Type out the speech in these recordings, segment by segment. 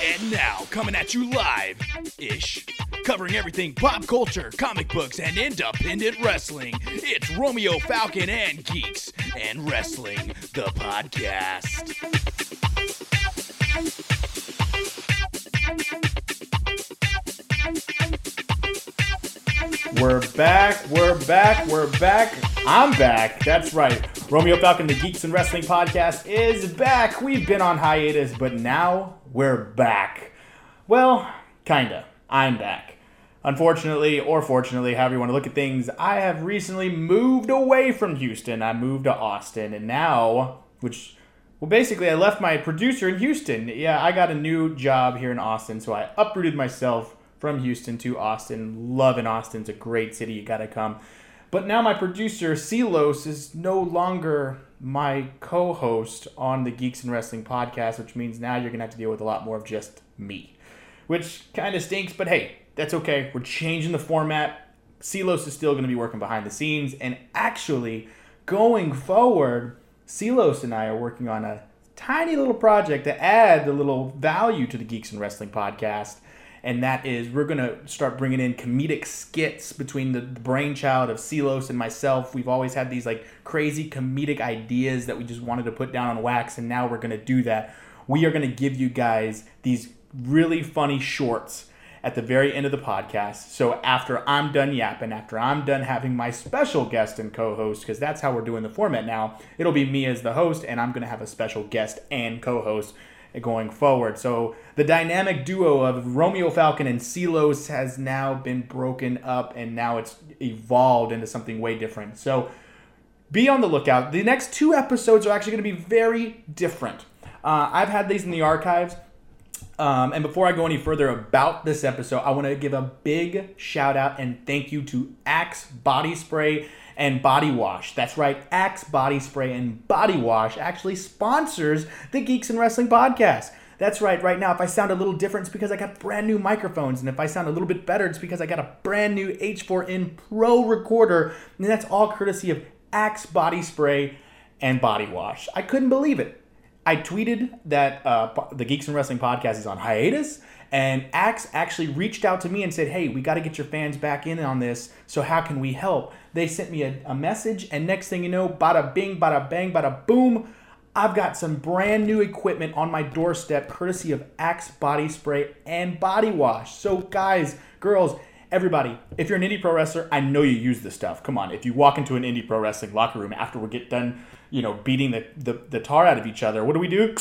And now, coming at you live ish, covering everything pop culture, comic books, and independent wrestling, it's Romeo Falcon and Geeks and Wrestling, the podcast. We're back, we're back, we're back. I'm back. That's right. Romeo Falcon, the Geeks and Wrestling podcast, is back. We've been on hiatus, but now we're back. Well, kinda. I'm back. Unfortunately, or fortunately, however you want to look at things, I have recently moved away from Houston. I moved to Austin, and now, which, well, basically, I left my producer in Houston. Yeah, I got a new job here in Austin, so I uprooted myself from Houston to Austin. Love in Austin's a great city. You gotta come. But now my producer, Silos, is no longer my co host on the Geeks and Wrestling podcast, which means now you're going to have to deal with a lot more of just me, which kind of stinks, but hey, that's okay. We're changing the format. Silos is still going to be working behind the scenes, and actually, going forward, Silos and I are working on a tiny little project to add a little value to the Geeks and Wrestling podcast and that is we're going to start bringing in comedic skits between the brainchild of Silos and myself. We've always had these like crazy comedic ideas that we just wanted to put down on wax, and now we're going to do that. We are going to give you guys these really funny shorts at the very end of the podcast. So after I'm done yapping, after I'm done having my special guest and co-host, because that's how we're doing the format now, it'll be me as the host, and I'm to have a special guest and co-host going forward. So the dynamic duo of Romeo Falcon and Silos has now been broken up and now it's evolved into something way different. So be on the lookout. The next two episodes are actually going to be very different. Uh, I've had these in the archives. Um, and before I go any further about this episode, I want to give a big shout out and thank you to Axe Body Spray and body wash. That's right, Axe body spray and body wash actually sponsors the Geeks and Wrestling podcast. That's right, right now, if I sound a little different, it's because I got brand new microphones. And if I sound a little bit better, it's because I got a brand new H4n Pro recorder. And that's all courtesy of Axe Body Spray and Body Wash. I couldn't believe it. I tweeted that uh, the Geeks and Wrestling podcast is on hiatus. And Axe actually reached out to me and said, Hey, we got to get your fans back in on this. So, how can we help? They sent me a, a message, and next thing you know, bada bing, bada bang, bada boom, I've got some brand new equipment on my doorstep, courtesy of Axe Body Spray and Body Wash. So, guys, girls, everybody, if you're an indie pro wrestler, I know you use this stuff. Come on, if you walk into an indie pro wrestling locker room after we get done, you know, beating the, the, the tar out of each other, what do we do?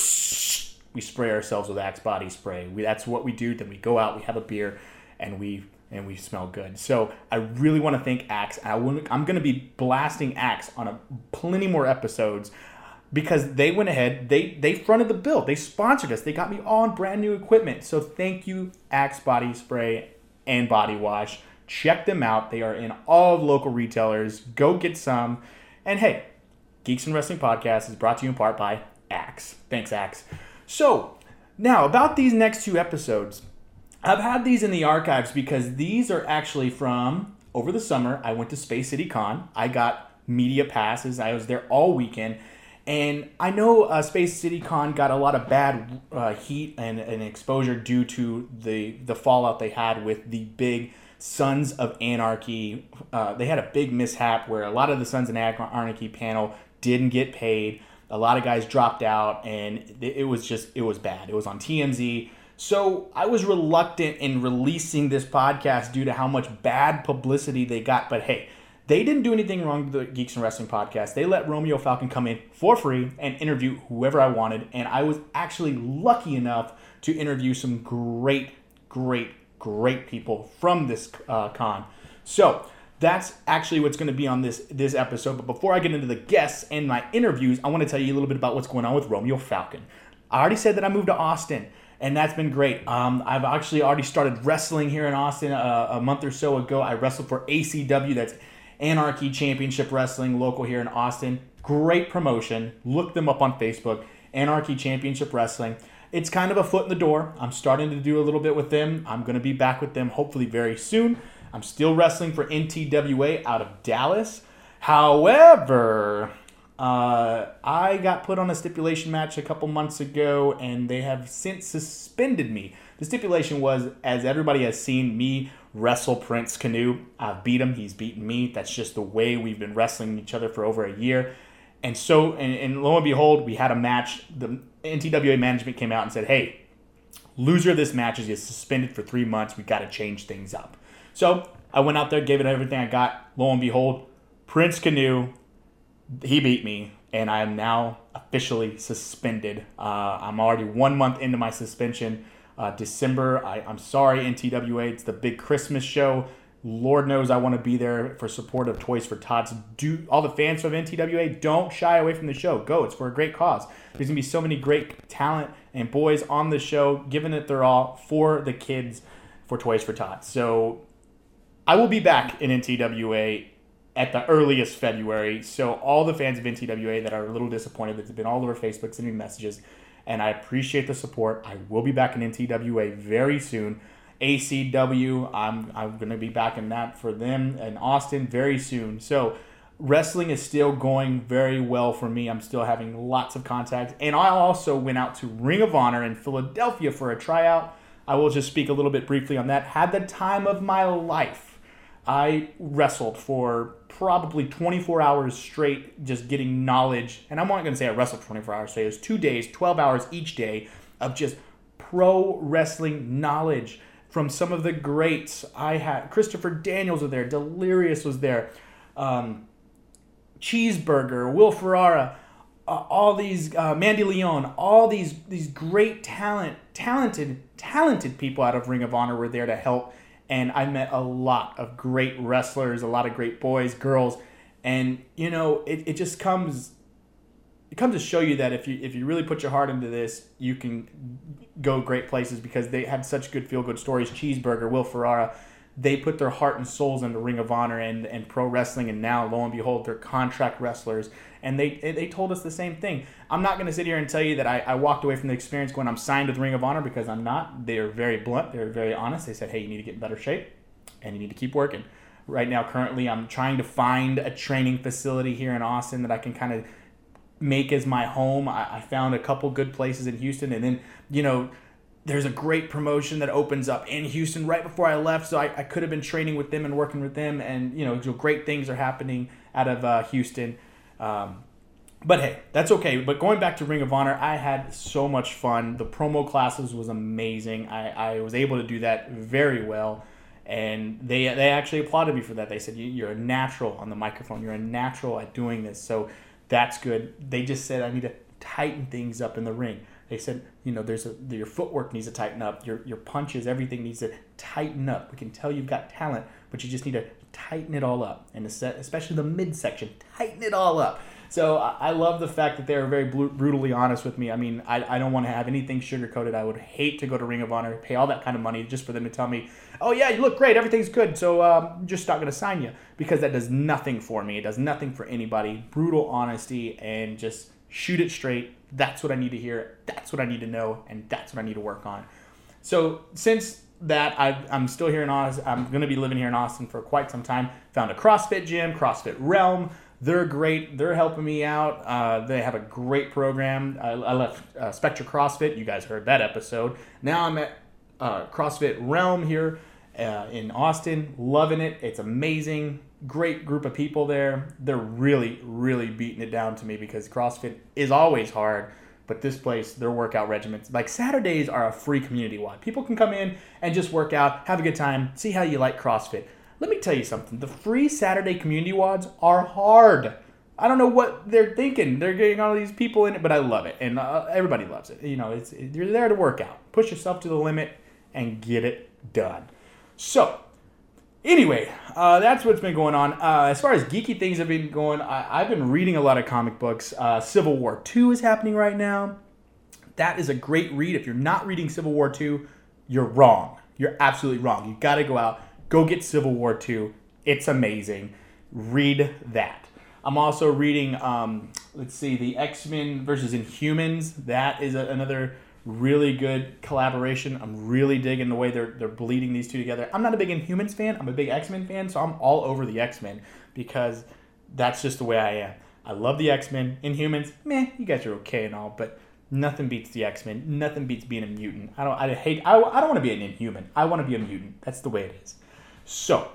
We spray ourselves with Axe Body Spray. We, that's what we do. Then we go out, we have a beer, and we and we smell good. So I really want to thank Axe. I am going to be blasting Axe on a plenty more episodes because they went ahead. They they fronted the bill. They sponsored us. They got me on brand new equipment. So thank you, Axe Body Spray and Body Wash. Check them out. They are in all of local retailers. Go get some. And hey, Geeks and Wrestling Podcast is brought to you in part by Axe. Thanks, Axe. So now about these next two episodes. I've had these in the archives because these are actually from over the summer. I went to Space City Con. I got media passes. I was there all weekend. And I know uh, Space City Con got a lot of bad uh, heat and, and exposure due to the, the fallout they had with the big Sons of Anarchy. Uh, they had a big mishap where a lot of the Sons of Anarchy panel didn't get paid. A lot of guys dropped out, and it, it was just, it was bad. It was on TMZ. So I was reluctant in releasing this podcast due to how much bad publicity they got. But hey, they didn't do anything wrong to the Geeks and Wrestling podcast. They let Romeo Falcon come in for free and interview whoever I wanted. And I was actually lucky enough to interview some great, great, great people from this uh, con. So that's actually what's going to be on this this episode. But before I get into the guests and my interviews, I want to tell you a little bit about what's going on with Romeo Falcon. I already said that I moved to Austin and that's been great. Um, I've actually already started wrestling here in Austin a, uh, a, month or so ago. I wrestled for ACW, that's Anarchy Championship Wrestling, local here in Austin. Great promotion. Look them up on Facebook, Anarchy Championship Wrestling. It's kind of a foot in the door. I'm starting to do a little bit with them. I'm going to be back with them hopefully very soon. I'm still wrestling for NTWA out of Dallas. However, Uh, I got put on a stipulation match a couple months ago, and they have since suspended me. The stipulation was, as everybody has seen me wrestle Prince Canoe, I've beat him, he's beaten me. That's just the way we've been wrestling each other for over a year. And so, and, and lo and behold, we had a match. The NTWA management came out and said, hey, loser of this match is suspended for three months. We got to change things up. So I went out there, gave it everything I got. Lo and behold, Prince Canoe, he beat me, and I am now officially suspended. Uh, I'm already one month into my suspension. Uh, December, I, I'm sorry, NTWA. It's the big Christmas show. Lord knows I want to be there for support of Toys for Tots. Do all the fans of NTWA don't shy away from the show. Go, it's for a great cause. There's gonna be so many great talent and boys on the show, giving it their all for the kids for Toys for Tots. So I will be back in NTWA at the earliest February. So all the fans of NTWA that are a little disappointed that's been all over Facebook sending messages, and I appreciate the support. I will be back in NTWA very soon. ACW. I'm I'm gonna be back in that for them in Austin very soon. So wrestling is still going very well for me. I'm still having lots of contacts, and I also went out to Ring of Honor in Philadelphia for a tryout. I will just speak a little bit briefly on that. Had the time of my life. I wrestled for probably 24 hours straight, just getting knowledge. And I'm not going to say I wrestled 24 hours straight. It was two days, 12 hours each day of just pro wrestling knowledge from some of the greats. I had Christopher Daniels was there, Delirious was there, um, Cheeseburger, Will Ferrara, uh, all these uh, Mandy Leon, all these these great talent, talented, talented people out of Ring of Honor were there to help. And I met a lot of great wrestlers, a lot of great boys, girls, and you know it, it just comes it comes to show you that if you if you really put your heart into this, you can go great places because they had such good feel good stories. Cheeseburger, Will Ferrara, they put their heart and souls into Ring of Honor and, and pro wrestling, and now lo and behold, they're contract wrestlers. And they they told us the same thing. I'm not going to sit here and tell you that I, I walked away from the experience going I'm signed with Ring of Honor because I'm not. They're very blunt. They're very honest. They said, hey, you need to get in better shape, and you need to keep working. Right now, currently, I'm trying to find a training facility here in Austin that I can kind of make as my home. I, I found a couple good places in Houston, and then you know there's a great promotion that opens up in Houston right before I left, so I, I could have been training with them and working with them, and you know great things are happening out of uh, Houston. Um, but hey, that's okay. But going back to Ring of Honor, I had so much fun. The promo classes was amazing. I, I was able to do that very well. And they, they actually applauded me for that. They said, You're a natural on the microphone. You're a natural at doing this. So that's good. They just said I need to tighten things up in the ring. They said, you know, there's a your footwork needs to tighten up. Your your punches, everything needs to tighten up. We can tell you've got talent, but you just need to tighten it all up, and especially the midsection, tighten it all up. So I love the fact that they are very brutally honest with me. I mean, I, I don't want to have anything sugar coated. I would hate to go to Ring of Honor, pay all that kind of money just for them to tell me, oh yeah, you look great, everything's good, so um, just not going to sign you because that does nothing for me. It does nothing for anybody. Brutal honesty and just shoot it straight. That's what I need to hear. That's what I need to know, and that's what I need to work on. So since that I, am still here in Austin. I'm going to be living here in Austin for quite some time. Found a CrossFit gym, CrossFit Realm. They're great. They're helping me out. Uh, they have a great program. I, I left uh, Spectra CrossFit. You guys heard that episode. Now I'm at uh, CrossFit Realm here uh, in Austin. Loving it. It's amazing. Great group of people there. They're really, really beating it down to me because CrossFit is always hard. But this place, their workout regimens, like Saturdays are a free community wide. People can come in and just work out, have a good time, see how you like CrossFit. Let me tell you something. The free Saturday community WODs are hard. I don't know what they're thinking. They're getting all these people in it, but I love it, and uh, everybody loves it. You know, it's you're there to work out, push yourself to the limit, and get it done. So, anyway, uh, that's what's been going on. Uh, as far as geeky things have been going, I, have been reading a lot of comic books. Uh, Civil War Two is happening right now. That is a great read. If you're not reading Civil War Two, you're wrong. You're absolutely wrong. You got to go out Go get Civil War 2. It's amazing. Read that. I'm also reading, um, let's see, the X Men versus Inhumans. That is a, another really good collaboration. I'm really digging the way they're, they're bleeding these two together. I'm not a big Inhumans fan, I'm a big X Men fan, so I'm all over the X Men because that's just the way I am. I love the X Men. Inhumans, meh, you guys are okay and all, but nothing beats the X Men. Nothing beats being a mutant. I don't. I hate. I, I don't want to be an Inhuman. I want to be a mutant. That's the way it is. So,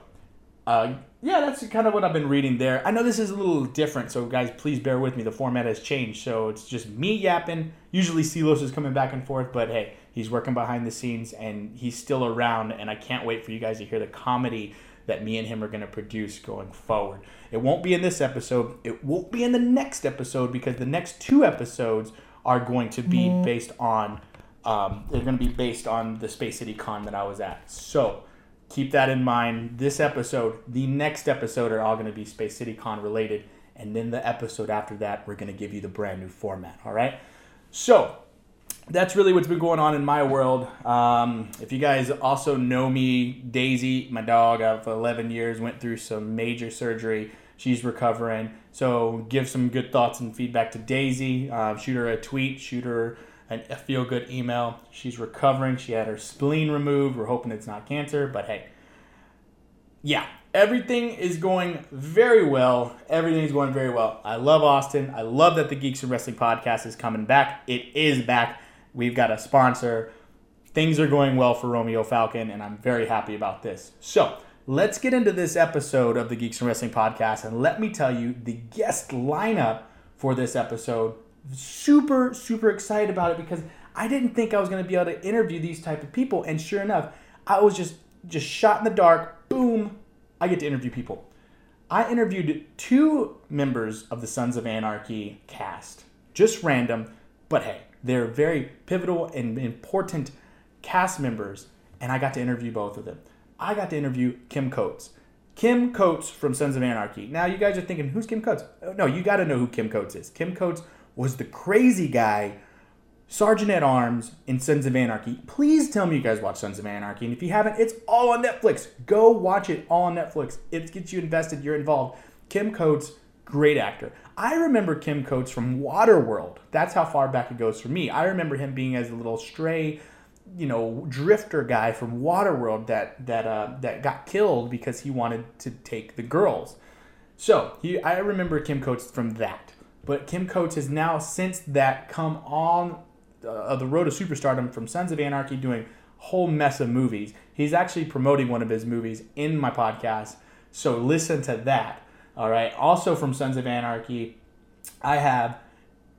uh, yeah, that's kind of what I've been reading there. I know this is a little different, so guys, please bear with me. The format has changed, so it's just me yapping. Usually, Silos is coming back and forth, but hey, he's working behind the scenes and he's still around, and I can't wait for you guys to hear the comedy that me and him are going to produce going forward. It won't be in this episode. It won't be in the next episode because the next two episodes are going to be mm-hmm. based on. Um, they're going to be based on the Space City Con that I was at. So keep that in mind. This episode, the next episode, are all going to be Space City Con related, and then the episode after that, we're going to give you the brand new format. All right. So that's really what's been going on in my world. Um, if you guys also know me, Daisy, my dog, of 11 years, went through some major surgery. She's recovering. So give some good thoughts and feedback to Daisy. Uh, shoot her a tweet, shoot her an, a feel good email. She's recovering. She had her spleen removed. We're hoping it's not cancer, but hey. Yeah, everything is going very well. Everything is going very well. I love Austin. I love that the Geeks and Wrestling podcast is coming back. It is back. We've got a sponsor. Things are going well for Romeo Falcon, and I'm very happy about this. So, let's get into this episode of the Geeks and Wrestling podcast, and let me tell you the guest lineup for this episode. Super, super excited about it because I didn't think I was going to be able to interview these type of people, and sure enough, I was just just shot in the dark. Boom, I get to interview people. I interviewed two members of the Sons of Anarchy cast, just random, but hey, they're very pivotal and important cast members, and I got to interview both of them. I got to interview Kim Coates. Kim Coates from Sons of Anarchy. Now, you guys are thinking, who's Kim Coates? No, you got to know who Kim Coates is. Kim Coates was the crazy guy, Sergeant at Arms in Sons of Anarchy. Please tell me you guys watch Sons of Anarchy. And if you haven't, it's all on Netflix. Go watch it all on Netflix. It gets you invested, you're involved. Kim Coates, great actor. I remember Kim Coates from Waterworld. That's how far back it goes for me. I remember him being as a little stray, you know, drifter guy from Waterworld that that uh, that got killed because he wanted to take the girls. So he, I remember Kim Coates from that. But Kim Coates has now since that come on uh, the road to superstardom from Sons of Anarchy, doing whole mess of movies. He's actually promoting one of his movies in my podcast. So listen to that. All right. Also from Sons of Anarchy, I have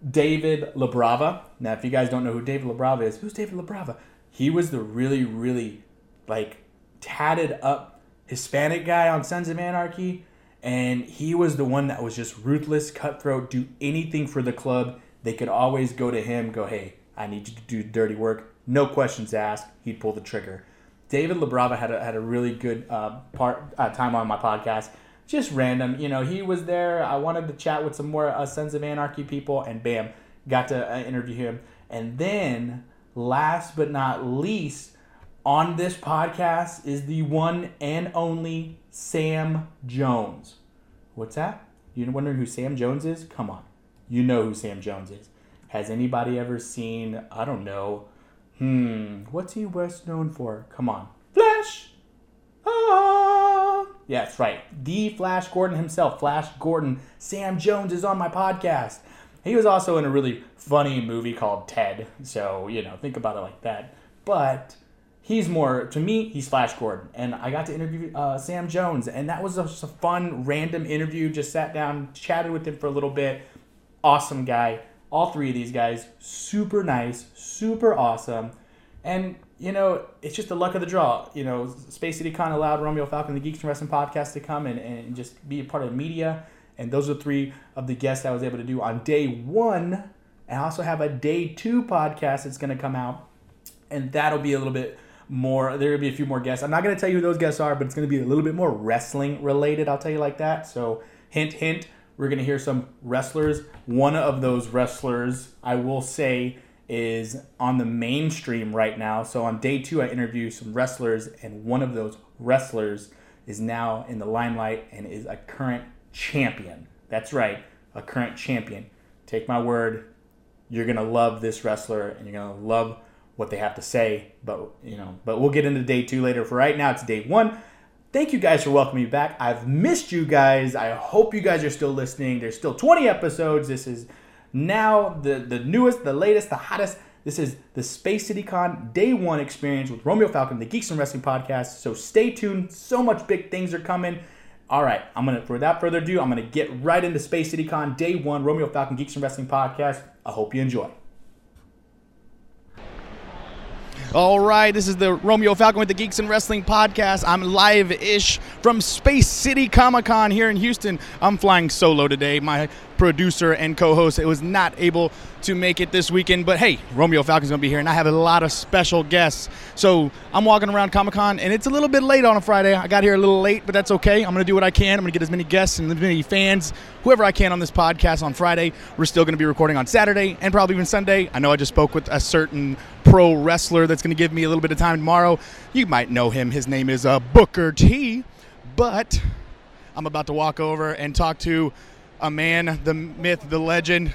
David LaBrava. Now, if you guys don't know who David LaBrava is, who's David LaBrava? He was the really, really like tatted up Hispanic guy on Sons of Anarchy. And he was the one that was just ruthless, cutthroat, do anything for the club. They could always go to him, go, hey, I need you to do dirty work. No questions asked. He'd pull the trigger. David LaBrava had a, had a really good uh, part uh, time on my podcast just random. You know, he was there. I wanted to chat with some more uh, Sons of Anarchy people, and bam, got to uh, interview him. And then, last but not least, on this podcast is the one and only Sam Jones. What's that? You're wondering who Sam Jones is? Come on. You know who Sam Jones is. Has anybody ever seen, I don't know, hmm, what's he best known for? Come on. Flash! Ah! Yeah, that's right. The Flash Gordon himself, Flash Gordon. Sam Jones is on my podcast. He was also in a really funny movie called Ted. So, you know, think about it like that. But he's more, to me, he's Flash Gordon. And I got to interview uh, Sam Jones. And that was just a fun, random interview. Just sat down, chatted with him for a little bit. Awesome guy. All three of these guys, super nice, super awesome. And you know, it's just the luck of the draw. You know, Space City Con allowed Romeo Falcon, the Geeks and Wrestling podcast, to come and, and just be a part of the media. And those are three of the guests I was able to do on day one. And I also have a day two podcast that's going to come out. And that'll be a little bit more, there'll be a few more guests. I'm not going to tell you who those guests are, but it's going to be a little bit more wrestling related, I'll tell you like that. So, hint, hint, we're going to hear some wrestlers. One of those wrestlers, I will say, is on the mainstream right now. So on day two, I interview some wrestlers, and one of those wrestlers is now in the limelight and is a current champion. That's right, a current champion. Take my word, you're gonna love this wrestler, and you're gonna love what they have to say. But you know, but we'll get into day two later. For right now, it's day one. Thank you guys for welcoming me back. I've missed you guys. I hope you guys are still listening. There's still 20 episodes. This is now the, the newest, the latest, the hottest. This is the Space City Con Day One experience with Romeo Falcon, the Geeks and Wrestling podcast. So stay tuned. So much big things are coming. All right, I'm gonna. Without further ado, I'm gonna get right into Space City Con Day One, Romeo Falcon Geeks and Wrestling podcast. I hope you enjoy. All right, this is the Romeo Falcon with the Geeks and Wrestling podcast. I'm live ish from Space City Comic Con here in Houston. I'm flying solo today. My producer and co host it was not able to make it this weekend, but hey, Romeo Falcon's gonna be here, and I have a lot of special guests. So I'm walking around Comic Con, and it's a little bit late on a Friday. I got here a little late, but that's okay. I'm gonna do what I can. I'm gonna get as many guests and as many fans, whoever I can on this podcast on Friday. We're still gonna be recording on Saturday and probably even Sunday. I know I just spoke with a certain pro wrestler that's gonna give me a little bit of time tomorrow. You might know him. His name is uh, Booker T. But I'm about to walk over and talk to a man, the myth, the legend.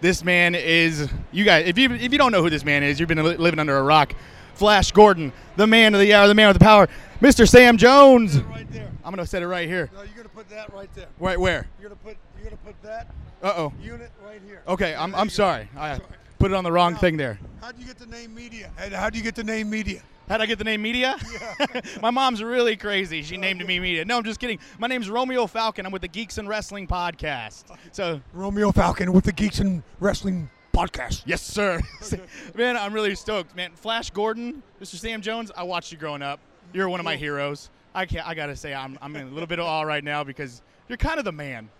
This man is you guys. If you if you don't know who this man is, you've been living under a rock. Flash Gordon, the man of the hour, the man with the power, Mr. Sam Jones. right there. I'm gonna set it right here. No, you're gonna put that right there. Right where? You're gonna put you're gonna put that Uh oh. unit right here. Okay, I'm, I'm sorry. I right. Put it on the wrong Now, thing there. How'd you get the name media? And how'd you get the name media? How'd I get the name Media? My mom's really crazy. She named me Media. No, I'm just kidding. My name's Romeo Falcon. I'm with the Geeks and Wrestling podcast. So Romeo Falcon with the Geeks and Wrestling podcast. Yes, sir. man, I'm really stoked, man. Flash Gordon, Mr. Sam Jones. I watched you growing up. You're one of my heroes. I can't. I gotta say, I'm I'm in a little bit of awe right now because you're kind of the man.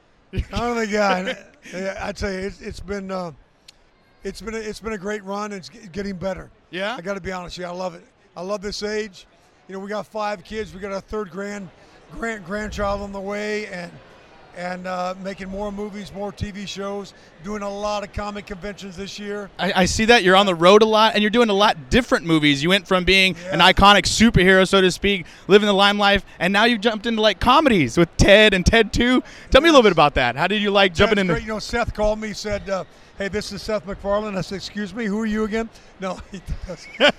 I'm the guy. uh, I'd say it's, it's been uh, it's been a, it's been a great run. It's getting better. Yeah. I got to be honest. Yeah, I love it. I love this age. You know, we got five kids. We got a third grand grand grandchild on the way, and and uh, making more movies, more TV shows, doing a lot of comic conventions this year. I, I see that you're on the road a lot, and you're doing a lot different movies. You went from being an iconic superhero, so to speak, living the limelight, and now you've jumped into like comedies with Ted and Ted Two. Tell me a little bit about that. How did you like jumping That's in? great. You know, Seth called me, said, uh, "Hey, this is Seth MacFarlane." I said, "Excuse me, who are you again?" No, he,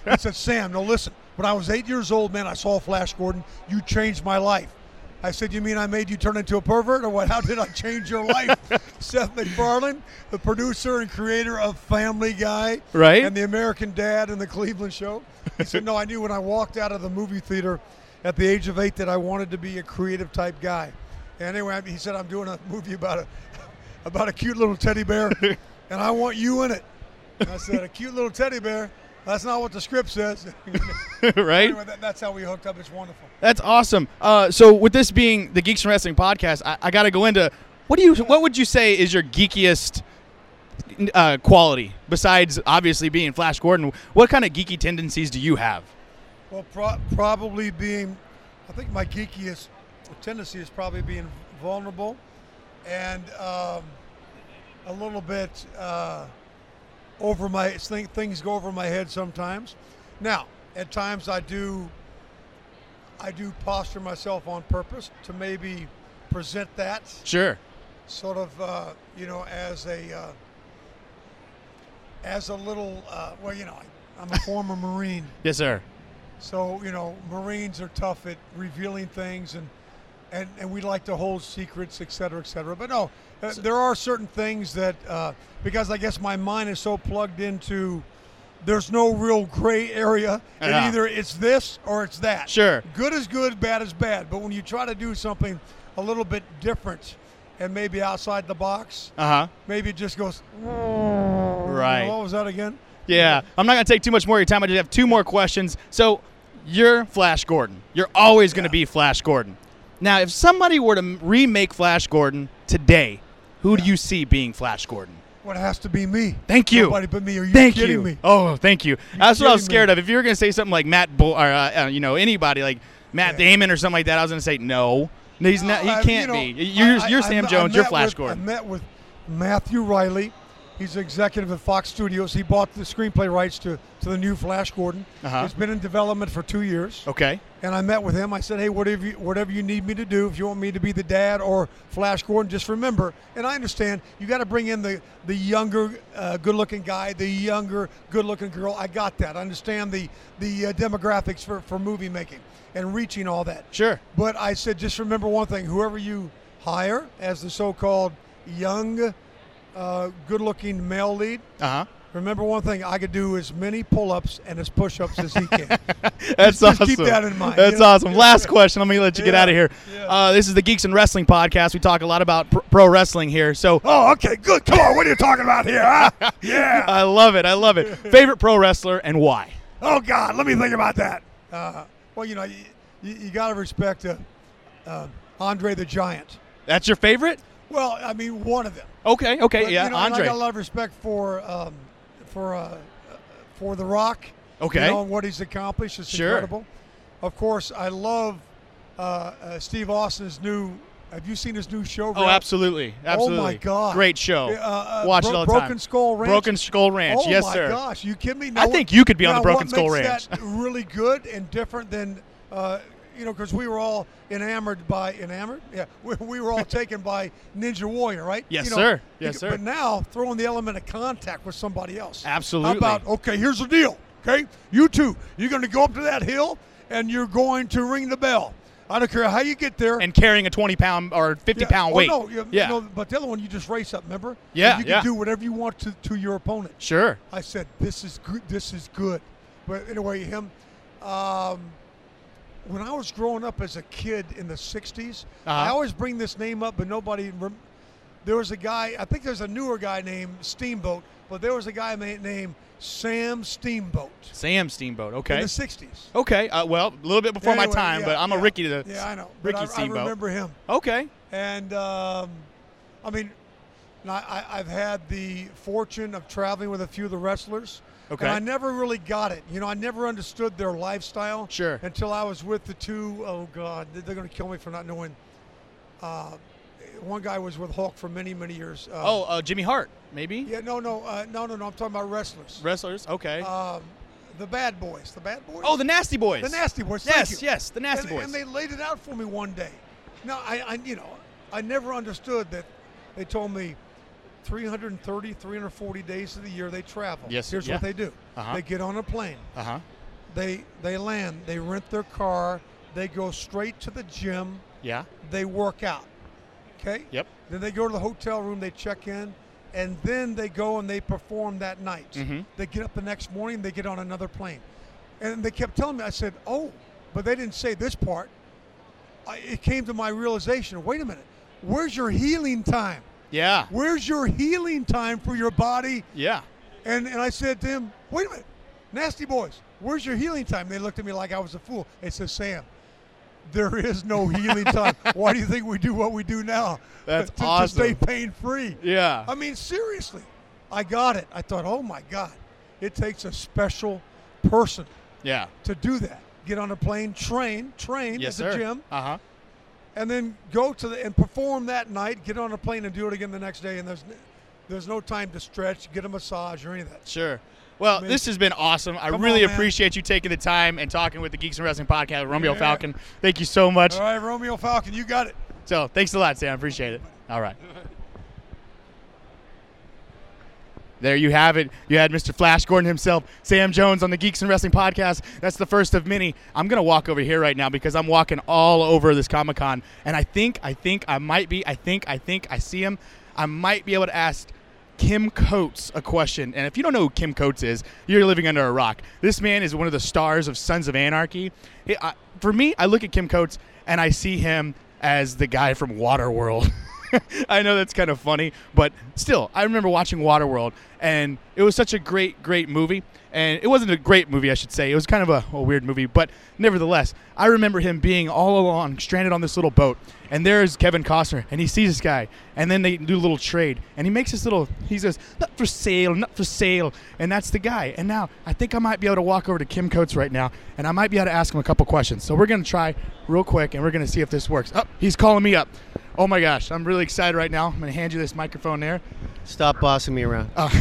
I said, "Sam, no, listen. When I was eight years old, man, I saw Flash Gordon. You changed my life." I said, "You mean I made you turn into a pervert, or what? How did I change your life?" Seth MacFarlane, the producer and creator of Family Guy, Right. and the American Dad and the Cleveland Show. He said, "No, I knew when I walked out of the movie theater at the age of eight that I wanted to be a creative type guy." And anyway, he said, "I'm doing a movie about a about a cute little teddy bear, and I want you in it." And I said, "A cute little teddy bear? That's not what the script says." right? anyway, that, that's how we hooked up. It's wonderful. That's awesome. Uh, so with this being the Geeks and Wrestling podcast, I, I got to go into what do you what would you say is your geekiest uh, quality besides obviously being Flash Gordon? What kind of geeky tendencies do you have? Well, pro- probably being, I think my geekiest tendency is probably being vulnerable and um, a little bit uh, over my things go over my head sometimes. Now, at times I do, I do posture myself on purpose to maybe present that Sure. sort of, uh, you know, as a uh, as a little, uh, well, you know, I, I'm a former Marine. Yes, sir. So you know, Marines are tough at revealing things, and and, and we like to hold secrets, et cetera, et cetera. But no, uh, there are certain things that uh, because I guess my mind is so plugged into. There's no real gray area, and Yeah. either it's this or it's that. Sure. Good is good, bad is bad. But when you try to do something a little bit different and maybe outside the box, Uh huh. maybe it just goes. Right. What was that again? Yeah. I'm not gonna take too much more of your time. I just have two more questions. So you're Flash Gordon. You're always gonna Yeah. be Flash Gordon. Now, if somebody were to remake Flash Gordon today, who do you see being Flash Gordon? Well, it has to be me. Thank you. Nobody but me. Are you Thank kidding you. me? Oh, thank you. That's what I was kidding me? scared of. If you were gonna say something like Matt, Bull, or uh, uh, you know, anybody like Matt Yeah. Damon or something like that, I was gonna say no. He's not. He can't you know, be. You're, I- you're I- Sam I Jones. You're Flash with- Gordon. I met with Matthew Riley, He's executive at Fox Studios. He bought the screenplay rights to, to the new Flash Gordon. Uh-huh. It's been in development for two years. Okay. And I met with him. I said, hey, whatever you, whatever you need me to do, if you want me to be the dad or Flash Gordon, just remember. And I understand you got to bring in the the younger, uh, good-looking guy, the younger, good-looking girl. I got that. I understand the the uh, demographics for for movie making and reaching all that. Sure. But I said, just remember one thing: whoever you hire as the so-called young, uh, good-looking male lead, Uh huh. remember one thing: I could do as many pull-ups and as push-ups as he can. That's Just awesome. keep that in mind, That's you know? awesome. Last question. Let me let you get out of here. yeah. Uh, this is the Geeks and Wrestling podcast. We talk a lot about pr- pro wrestling here. So oh, okay, good. Come on, what are you talking about here? Huh? Yeah. I love it. I love it. Favorite pro wrestler and why? Oh God, let me think about that. Uh, well, you know, you, you, you got to respect uh, uh, Andre the Giant. That's your favorite? Well, I mean, one of them. Okay. Okay. But, yeah. you know, and Andre. I got a lot of respect for um, for uh, uh, for The Rock. Okay. You know and what he's accomplished. It's Sure. incredible. Of course, I love uh, uh, Steve Austin's new. Have you seen his new show? Oh, Ralph? absolutely, absolutely. Oh my God! Great show. Uh, uh, Watch Bro- it all the time. Broken. Skull Ranch. Broken Skull Ranch. Oh yes, my sir. gosh! You kidding me? I think you could be on the Broken Skull Ranch. That really good and different than. You know, because we were all enamored by enamored. Yeah, we, we were all taken by Ninja Warrior, right? Yes, You know, sir. Yes, sir. But now throwing the element of contact with somebody else. Absolutely. How about okay? Here's the deal. Okay, you two, you're going to go up to that hill and you're going to ring the bell. I don't care how you get there. And carrying a 20 pound or 50 Yeah. pound Oh, weight. no, you, yeah. No, but the other one, you just race up. Remember? Yeah, And you can yeah. do whatever you want to, to your opponent. Sure. I said, "This is good. This is good." But anyway, him. Um, when I was growing up as a kid in the '60s, I Uh-huh. always bring this name up, but nobody. Rem- there was a guy. I think there's a newer guy named Steamboat, but there was a guy named Sam Steamboat Sam Steamboat. Okay. In the '60s. Okay. Uh, well, a little bit before my time, yeah, but I'm a yeah. Ricky to Yeah, I know. Ricky I, I Steamboat. remember him. Okay. And um, I mean, I, I, I've had the fortune of traveling with a few of the wrestlers. Okay. And I never really got it. You know, I never understood their lifestyle. Sure. Until I was with the two, oh God, they're going to kill me for not knowing. Uh, one guy was with Hulk for many, many years. Uh, Oh, uh, Jimmy Hart, maybe? Yeah, no, no, uh, no, no, no. I'm talking about wrestlers. Wrestlers. Okay. Um, the Bad Boys. The Bad Boys? oh, the Nasty Boys. The Nasty Boys. Yes, yes, the Nasty and, Boys. And they laid it out for me one day. Now, I, I, you know, I never understood that. They told me 330, 340 days of the year they travel. Yes, Here's yeah. what they do. Uh-huh. They get on a plane. Uh huh. They they land. They rent their car. They go straight to the gym. Yeah. They work out. Okay. Yep. Then they go to the hotel room. They check in, and then they go and they perform that night. Mhm. They get up the next morning. They get on another plane, and they kept telling me. I said, "Oh," but they didn't say this part. I, it came to my realization. Wait a minute. Where's your healing time? Yeah. Where's your healing time for your body? Yeah. And and I said to him, "Wait a minute, nasty boys. Where's your healing time?" They looked at me like I was a fool. They said, "Sam." There is no healing time. Why do you think we do what we do now? That's to, to stay pain free. Yeah. I mean, seriously, I got it. I thought, oh my God, it takes a special person Yeah. to do that. Get on a plane, train, train Yes, at the sir. gym, Uh huh. And then go to the and perform that night. Get on a plane and do it again the next day. And there's there's no time to stretch, get a massage or any of that. Sure. Well, mean- this has been awesome. I really on, appreciate you taking the time and talking with the Geeks and Wrestling podcast, Romeo Yeah. Falcon. Thank you so much. All right, Romeo Falcon, you got it. So, thanks a lot, Sam. Appreciate it. All right. There you have it. You had Mr. Flash Gordon himself, Sam Jones on the Geeks and Wrestling podcast. That's the first of many. I'm gonna walk over here right now because I'm walking all over this Comic Con, and I think, I think, I might be, I think, I think, I see him. I might be able to ask Kim Coates a question. And if you don't know who Kim Coates is, you're living under a rock. This man is one of the stars of Sons of Anarchy. For me, I look at Kim Coates and I see him as the guy from Waterworld. I know that's kind of funny, but still, I remember watching Waterworld, and it was such a great, great movie. And it wasn't a great movie, I should say. It was kind of a, a weird movie, but nevertheless, I remember him being all along stranded on this little boat. And there's Kevin Costner, and he sees this guy, and then they do a little trade, and he makes this little. He says, "Not for sale, not for sale," and that's the guy. And now I think I might be able to walk over to Kim Coates right now, and I might be able to ask him a couple questions. So we're gonna try real quick, and we're gonna see if this works. Oh, he's calling me up. Oh my gosh, I'm really excited right now. I'm going to hand you this microphone there. Stop bossing me around. Uh,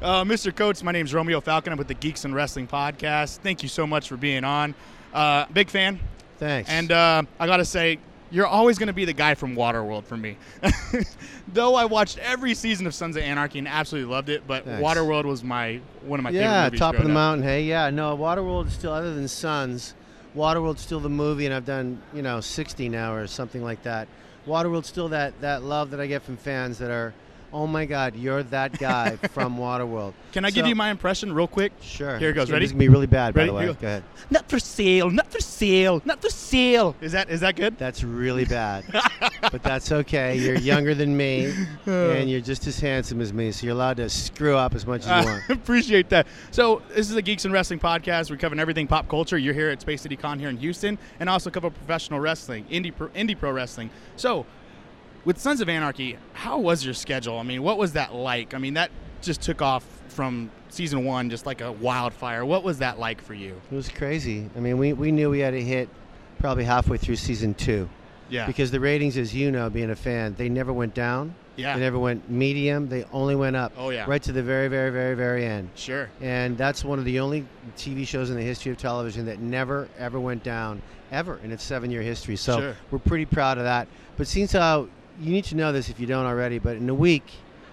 uh, Mr. Coates, my name is Romeo Falcon. I'm with the Geeks and Wrestling Podcast. Thank you so much for being on. Uh, big fan. Thanks. And uh, I got to say, you're always going to be the guy from Waterworld for me. Though I watched every season of Sons of Anarchy and absolutely loved it, but Thanks. Waterworld was my one of my favorite movies. yeah, top of the up. mountain. Hey, yeah, no, Waterworld is still other than Sons. Waterworld's still the movie, and I've done you know 60 now or something like that. Waterworld's still that that love that I get from fans that are, oh my God, you're that guy from Waterworld. Can I give you my impression real quick? Sure. Here it goes. Ready? This is gonna be really bad, Ready? by the way. We Go ahead. Not for sale, not for sale, not for sale. Is that is that good? That's really bad, but that's okay. You're younger than me, and you're just as handsome as me, so you're allowed to screw up as much as you Uh, want. appreciate that. So this is a Geeks and Wrestling podcast. We're covering everything pop culture. You're here at Space City Con here in Houston, and also cover professional wrestling, indie pro, indie pro wrestling. So with Sons of Anarchy, how was your schedule? I mean, what was that like? I mean, that just took off from season one, just like a wildfire. What was that like for you? It was crazy. I mean, we, we knew we had to hit probably halfway through season two Yeah, because the ratings, as you know, being a fan, they never went down. yeah, They never went medium. They only went up. Oh, yeah. Right to the very, very, very, very end. sure. And that's one of the only TV shows in the history of television that never, ever went down, ever in its seven year history. So Sure. we're pretty proud of that. But since how you need to know this if you don't already, but in a week,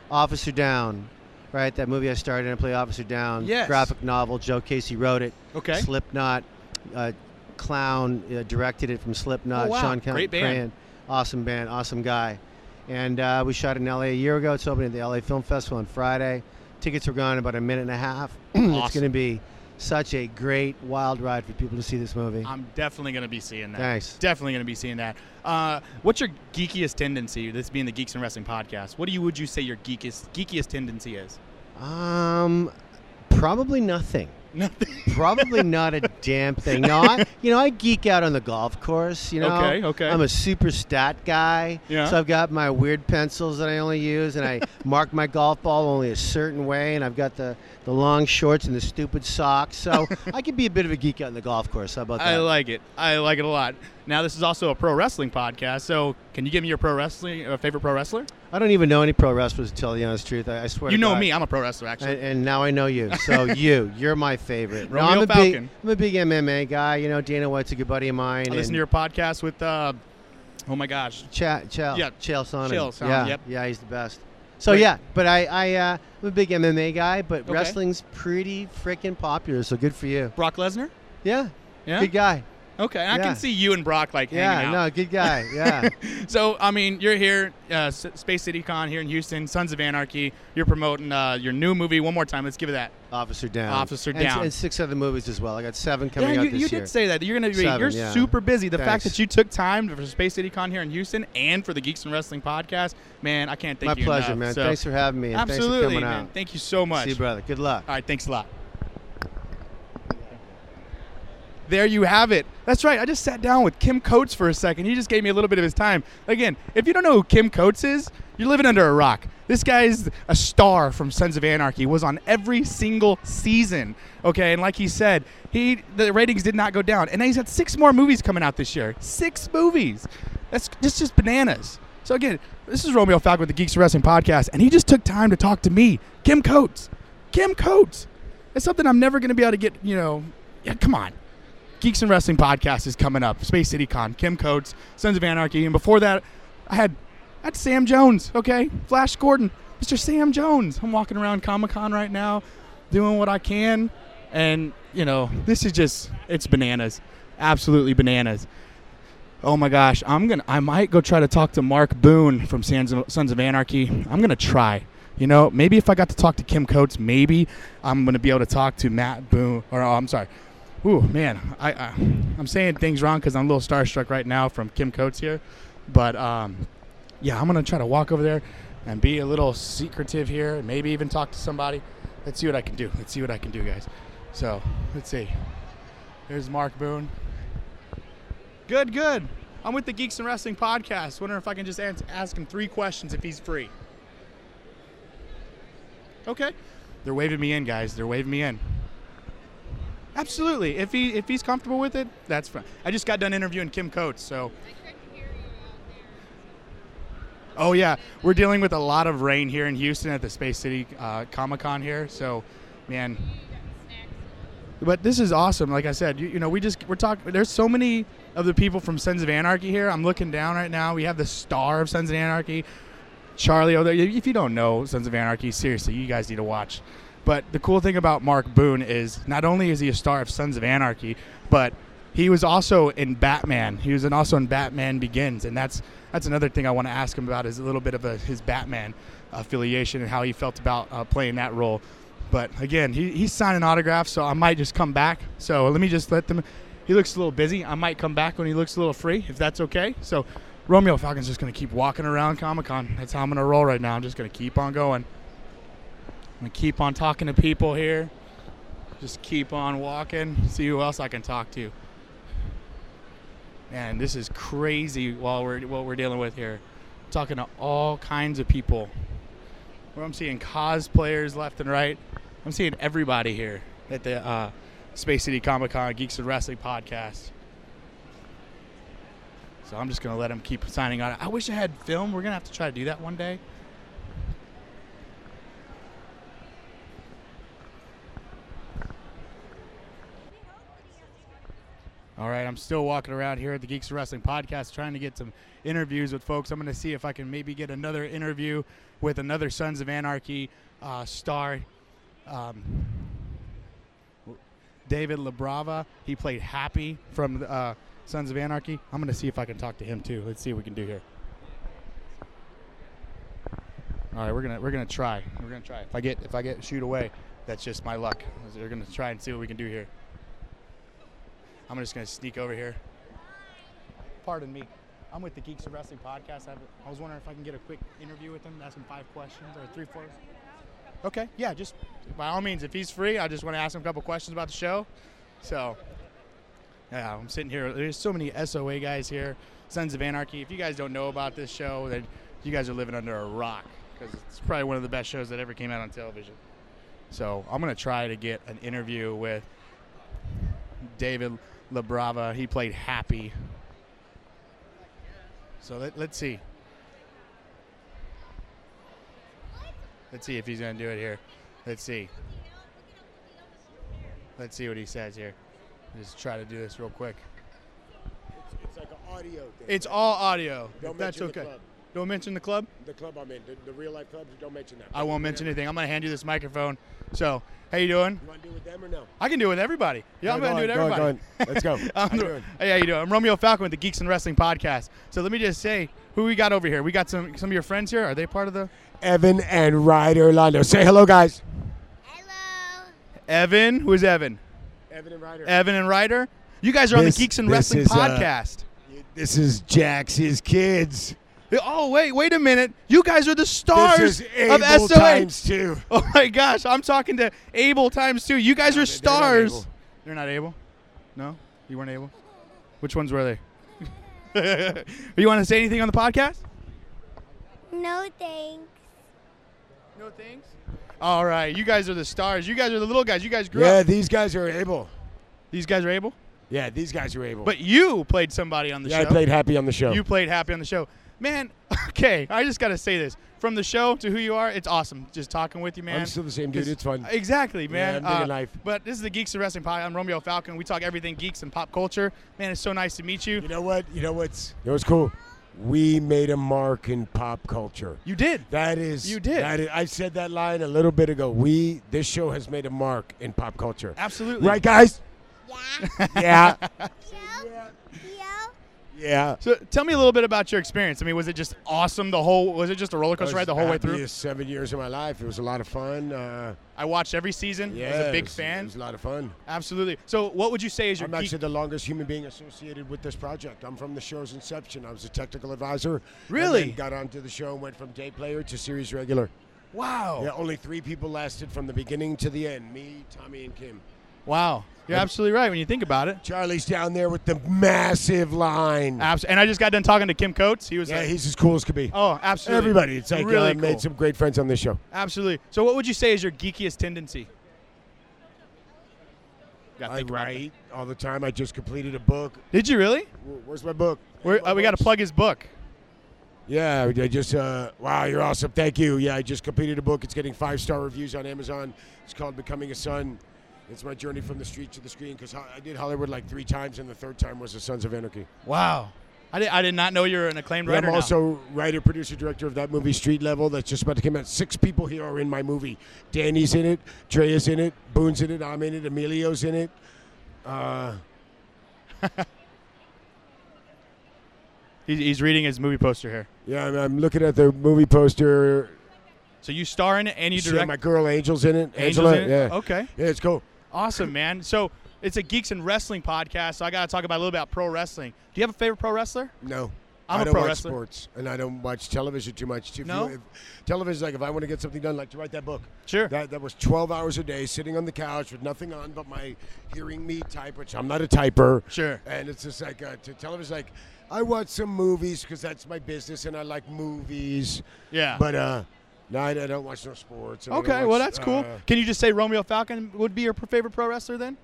Officer Downe, right? That movie I started and play Officer Downe. Yes. Graphic novel. Joe Casey wrote it. Okay. Slipknot, uh, Clown uh, directed it from Slipknot. Oh, wow. Shawn Great band. Crahan, awesome band, awesome guy. And uh, we shot in LA a year ago. It's opening at the LA Film Festival on Friday. Tickets were gone in about a minute and a half. it's going to be such a great wild ride for people to see this movie. I'm definitely going to be seeing that. Thanks. Definitely going to be seeing that. Uh, what's your geekiest tendency? This being the Geeks and Wrestling podcast. What do you would you say your geekiest geekiest tendency is? Um, probably nothing. Nothing. Probably not a damn thing. No, I, you know, I geek out on the golf course. You know, Okay, okay. I'm a super stat guy. Yeah. So I've got my weird pencils that I only use, and I mark my golf ball only a certain way, and I've got the, the long shorts and the stupid socks. So I could be a bit of a geek out on the golf course. How about that? I like it. I like it a lot. Now this is also a pro wrestling podcast. So can you give me your pro wrestling uh, favorite pro wrestler? I don't even know any pro wrestlers to tell the honest truth. I, I swear. You know God. me. I'm a pro wrestler actually. And, and now I know you. So you, you're my favorite. No, Romeo I'm a Falcon. big, I'm a big MMA guy. You know, Dana White's a good buddy of mine. I listen to your podcast with. Uh, oh my gosh. Cha- Chael, Yeah, Chael Sonnen. Chael Sonnen, Yeah, yep. yeah, he's the best. So Great. yeah, but I, I, uh, I'm a big MMA guy, but Okay. wrestling's pretty freaking popular. So good for you. Brock Lesnar. Yeah, Yeah. good guy. Okay. I Yeah. can see you and Brock like Yeah, hanging out. no, good guy. Yeah, So I mean, you're here, uh, S- Space City Con here in Houston, Sons of Anarchy. You're promoting uh, your new movie. One more time, let's give it that. Officer Downe. Officer And- Down. And, six other movies as well. I got seven coming yeah, out you, this you year. did say that. You're gonna be. Seven, you're yeah. super busy. The fact that you took time for Space City Con here in Houston and for the Geeks and Wrestling podcast, man, I can't thank My you My pleasure, enough. man. So, thanks for having me. And absolutely, thanks for coming man. out. Thank you so much. See you, brother. Good luck. All right, thanks a lot. There you have it. That's right. I just sat down with Kim Coates for a second. He just gave me a little bit of his time. Again, if you don't know who Kim Coates is, you're living under a rock. This guy's a star from Sons of Anarchy. Was on every single season. Okay, and like he said, he the ratings did not go down, and he's had six more movies coming out this year. Six movies. That's just just bananas. So again, this is Romeo Falcon with the Geeks Wrestling podcast, and he just took time to talk to me, Kim Coates. Kim Coates. It's something I'm never going to be able to get. You know, yeah, come on. Geeks and Wrestling podcast is coming up. Space City Con, Kim Coates, Sons of Anarchy, and before that, I had had Sam Jones. Okay, Flash Gordon, Mr. Sam Jones. I'm walking around Comic Con right now, doing what I can, and you know, this is just it's bananas, absolutely bananas. Oh my gosh, I'm gonna I might go try to talk to Mark Boone from Sons of, Sons of Anarchy. I'm gonna try. You know, maybe if I got to talk to Kim Coates, maybe I'm gonna be able to talk to Matt Boone. Or oh, I'm sorry. Ooh man, I, I I'm saying things wrong because I'm a little starstruck right now from Kim Coates here, but um, yeah, I'm gonna try to walk over there and be a little secretive here, and maybe even talk to somebody. Let's see what I can do. Let's see what I can do, guys. So let's see. There's Mark Boone. Good, good. I'm with the Geeks and Wrestling podcast. Wondering if I can just ask him three questions if he's free. Okay. They're waving me in, guys. They're waving me in. Absolutely. If he if he's comfortable with it, that's fine. I just got done interviewing Kim Coates, so Oh yeah, we're dealing with a lot of rain here in Houston at the Space City uh, Comic Con here. So, man, but this is awesome. Like I said, you, you know, we just we're talking. There's so many of the people from Sons of Anarchy here. I'm looking down right now. We have the star of Sons of Anarchy, Charlie. Oh, if you don't know Sons of Anarchy, seriously, you guys need to watch. But the cool thing about Mark Boone is not only is he a star of Sons of Anarchy, but he was also in Batman. He was also in Batman Begins, and that's that's another thing I want to ask him about is a little bit of a, his Batman affiliation and how he felt about uh, playing that role. But again, he, he's signing autographs, so I might just come back. So let me just let them. He looks a little busy. I might come back when he looks a little free, if that's okay. So Romeo Falcon's just going to keep walking around Comic Con. That's how I'm going to roll right now. I'm just going to keep on going. I'm to keep on talking to people here. Just keep on walking. See who else I can talk to. Man, this is crazy while we're what we're dealing with here. talking to all kinds of people. I'm seeing cosplayers left and right. I'm seeing everybody here at the uh, Space City Comic Con Geeks and Wrestling podcast. So I'm just gonna let them keep signing on. I wish I had film. We're gonna have to try to do that one day. All right, I'm still walking around here at the Geeks of Wrestling podcast trying to get some interviews with folks. I'm going to see if I can maybe get another interview with another Sons of Anarchy uh, star. Um, David LaBrava, he played Happy from uh, Sons of Anarchy. I'm going to see if I can talk to him too. Let's see what we can do here. All right, we're gonna we're gonna try. We're gonna try. If I get if I get shoot away, that's just my luck. We're gonna try and see what we can do here. I'm just going to sneak over here. Pardon me. I'm with the Geeks of Wrestling podcast. I was wondering if I can get a quick interview with him, ask him five questions or three, four. Okay, yeah, just by all means, if he's free, I just want to ask him a couple questions about the show. So, yeah, I'm sitting here. There's so many SOA guys here, Sons of Anarchy. If you guys don't know about this show, then you guys are living under a rock because it's probably one of the best shows that ever came out on television. So, I'm going to try to get an interview with David LaBrava. He played Happy. So let, us see. Let's see if he's going to do it here. Let's see. Let's see what he says here. Just try to do this real quick. It's, it's like an audio thing. It's all audio. Don't that's okay. The club. Don't mention the club. The club I'm in, the, the real life clubs, don't mention that. I won't mention Whatever. anything. I'm going to hand you this microphone. So, how you doing? You want to do with them or no? I can do it with everybody. Yeah, I'm going to do it on, with go on, everybody. go on. Let's go. I'm How you the- doing? Hey, how you doing? I'm Romeo Falcon with the Geeks and Wrestling Podcast. So let me just say, who we got over here? We got some some of your friends here. Are they part of the Evan and Ryder Londo. Say hello, guys. Hello. Evan? Who is Evan? Evan and Ryder. Evan and Ryder. You guys are on the Geeks and Wrestling is, uh, Podcast. This is Jax, his kids. Oh wait, wait a minute. You guys are the stars this is of Abel SOA. times two. Oh my gosh, I'm talking to Abel times two. You guys are they're not stars. able. They're not able. No, you weren't able. Which ones were they? you want to say anything on the podcast? No thanks. No thanks. All right, you guys are the stars. You guys are the little guys. You guys grew Yeah, up. these guys are able. These guys are able. Yeah, these guys are able. But you played somebody on the yeah, show. I played happy on the show. You played happy on the show. Man, okay, I just got to say this. From the show to who you are, it's awesome just talking with you, man. I'm still the same dude. It's fun. Exactly, man. I'm Uh, life. But this is the Geeks of Wrestling Podcast. I'm Romeo Falcon. We talk everything geeks and pop culture. Man, it's so nice to meet you. You know what? You know what's you know what's cool? We made a mark in pop culture. You did. That is You did. That is, I said that line a little bit ago. We this show has made a mark in pop culture. Absolutely. Right, guys? Yeah. Yeah. yeah. Yeah. Yeah. So tell me a little bit about your experience. I mean, was it just awesome the whole? Was it just a roller coaster ride the whole way through? Seven years of my life. It was a lot of fun. Uh, I watched every season. yeah, I was a it big was- fan. It was a lot of fun. Absolutely. So, what would you say is your I'm geek- actually the longest human being associated with this project. I'm from the show's inception. I was a technical advisor. and Really? got onto the show and went from day player to series regular. Wow. Yeah, only three people lasted from the beginning to the end. Me, Tommy, and Kim. Wow. You're absolutely right when you think about it. Charlie's down there with the massive line. Abs- and I just got done talking to Kim Coates. He was yeah, like, he's as cool as could be. oh, absolutely. Everybody, it's like really uh, cool. made some great friends on this show. Absolutely. So, what would you say is your geekiest tendency? I write all the time. I just completed a book. Did you really? Where's my book? We're, My uh, we got to plug his book. Yeah, I just uh, wow, you're awesome. Thank you. Yeah, I just completed a book. It's getting five star reviews on Amazon. It's called Becoming a Son. It's my journey from the street to the screen because I did Hollywood like three times, and the third time was The Sons of Anarchy. Wow. I did, I did not know you were an acclaimed Yeah, writer. I'm now. also writer, producer, director of that movie Street Level that's just about to come out. Six people here are in my movie. Danny's in it, Drea's in it, Boone's in it, I'm in it, Emilio's in it. Uh, He's, he's reading his movie poster here. yeah, I'm, I'm looking at the movie poster. So you star in it and you direct. my girl Angel's in it. Angels Angela, in it? yeah. Okay. Yeah, it's cool. Awesome, man. So it's a geeks and wrestling podcast. So I got to talk about a little about pro wrestling. Do you have a favorite pro wrestler? No. I'm I a don't pro watch wrestler. sports, and I don't watch television too much. If No? you, if, television, like if I want to get something done, like to write that book. Sure. That that was 12 hours a day, sitting on the couch with nothing on but my hearing me type, which I'm not a typer. Sure. And it's just like uh, to television, like I watch some movies because that's my business, and I like movies. Yeah. But uh, no, I, I don't watch no sports. I okay, well watch, that's cool. uh, Can you just say Romeo Falcon would be your favorite pro wrestler then?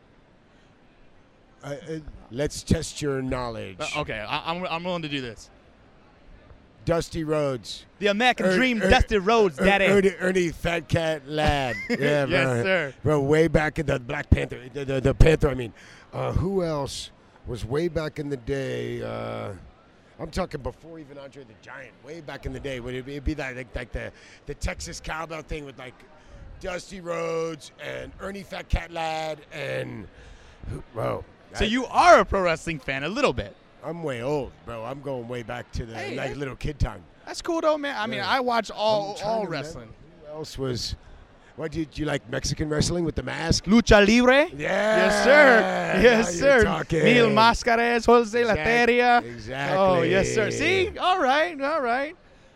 uh, uh, let's test your knowledge. Uh, okay, I, I'm, I'm willing to do this. Dusty Rhodes. The American Er- Dream, er- Dusty Rhodes, Er- Daddy. Ernie, Ernie Fat Cat Ladd. Yeah, Yes, bro. sir. Bro, way back in the Black Panther, the, the, the Panther, I mean. Uh, who else was way back in the day? I'm talking before even Andre the Giant, way back in the day. Would it be, it'd be like, like, like the, the Texas cowbell thing with like Dusty Rhodes and Ernie Fat Cat Ladd and. who- Bro. So I- you are a pro wrestling fan a little bit. I'm way old, bro. I'm going way back to the Hey, like little kid time. That's cool though, man. I mean, I watch all all wrestling. Who else was? What did you like Mexican wrestling with the mask? Lucha Libre. Yeah. Yes, sir. Yes, sir. talking. Mil Mascaras, Jose Exact- Lothario. Oh, exactly. Oh, yes, sir. See? All right, all right.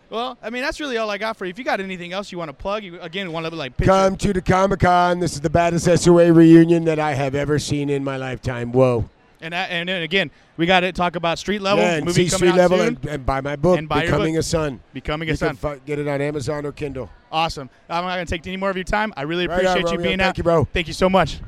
Well, I mean, that's really all I got for you. If you got anything else you want to plug, you again want to like pitch Come to the Comic Con. This is the baddest SOA reunion that I have ever seen in my lifetime. Whoa. And and then again, we got to talk about Street Level yeah, and movie see coming Street Level and, and buy my book, And buy Becoming book. a Son. Becoming You a son. can fi- get it on Amazon or Kindle. Awesome. I'm not going to take any more of your time. I really Right appreciate on, you Romeo. being Thank out. Thank you, bro. Thank you so much.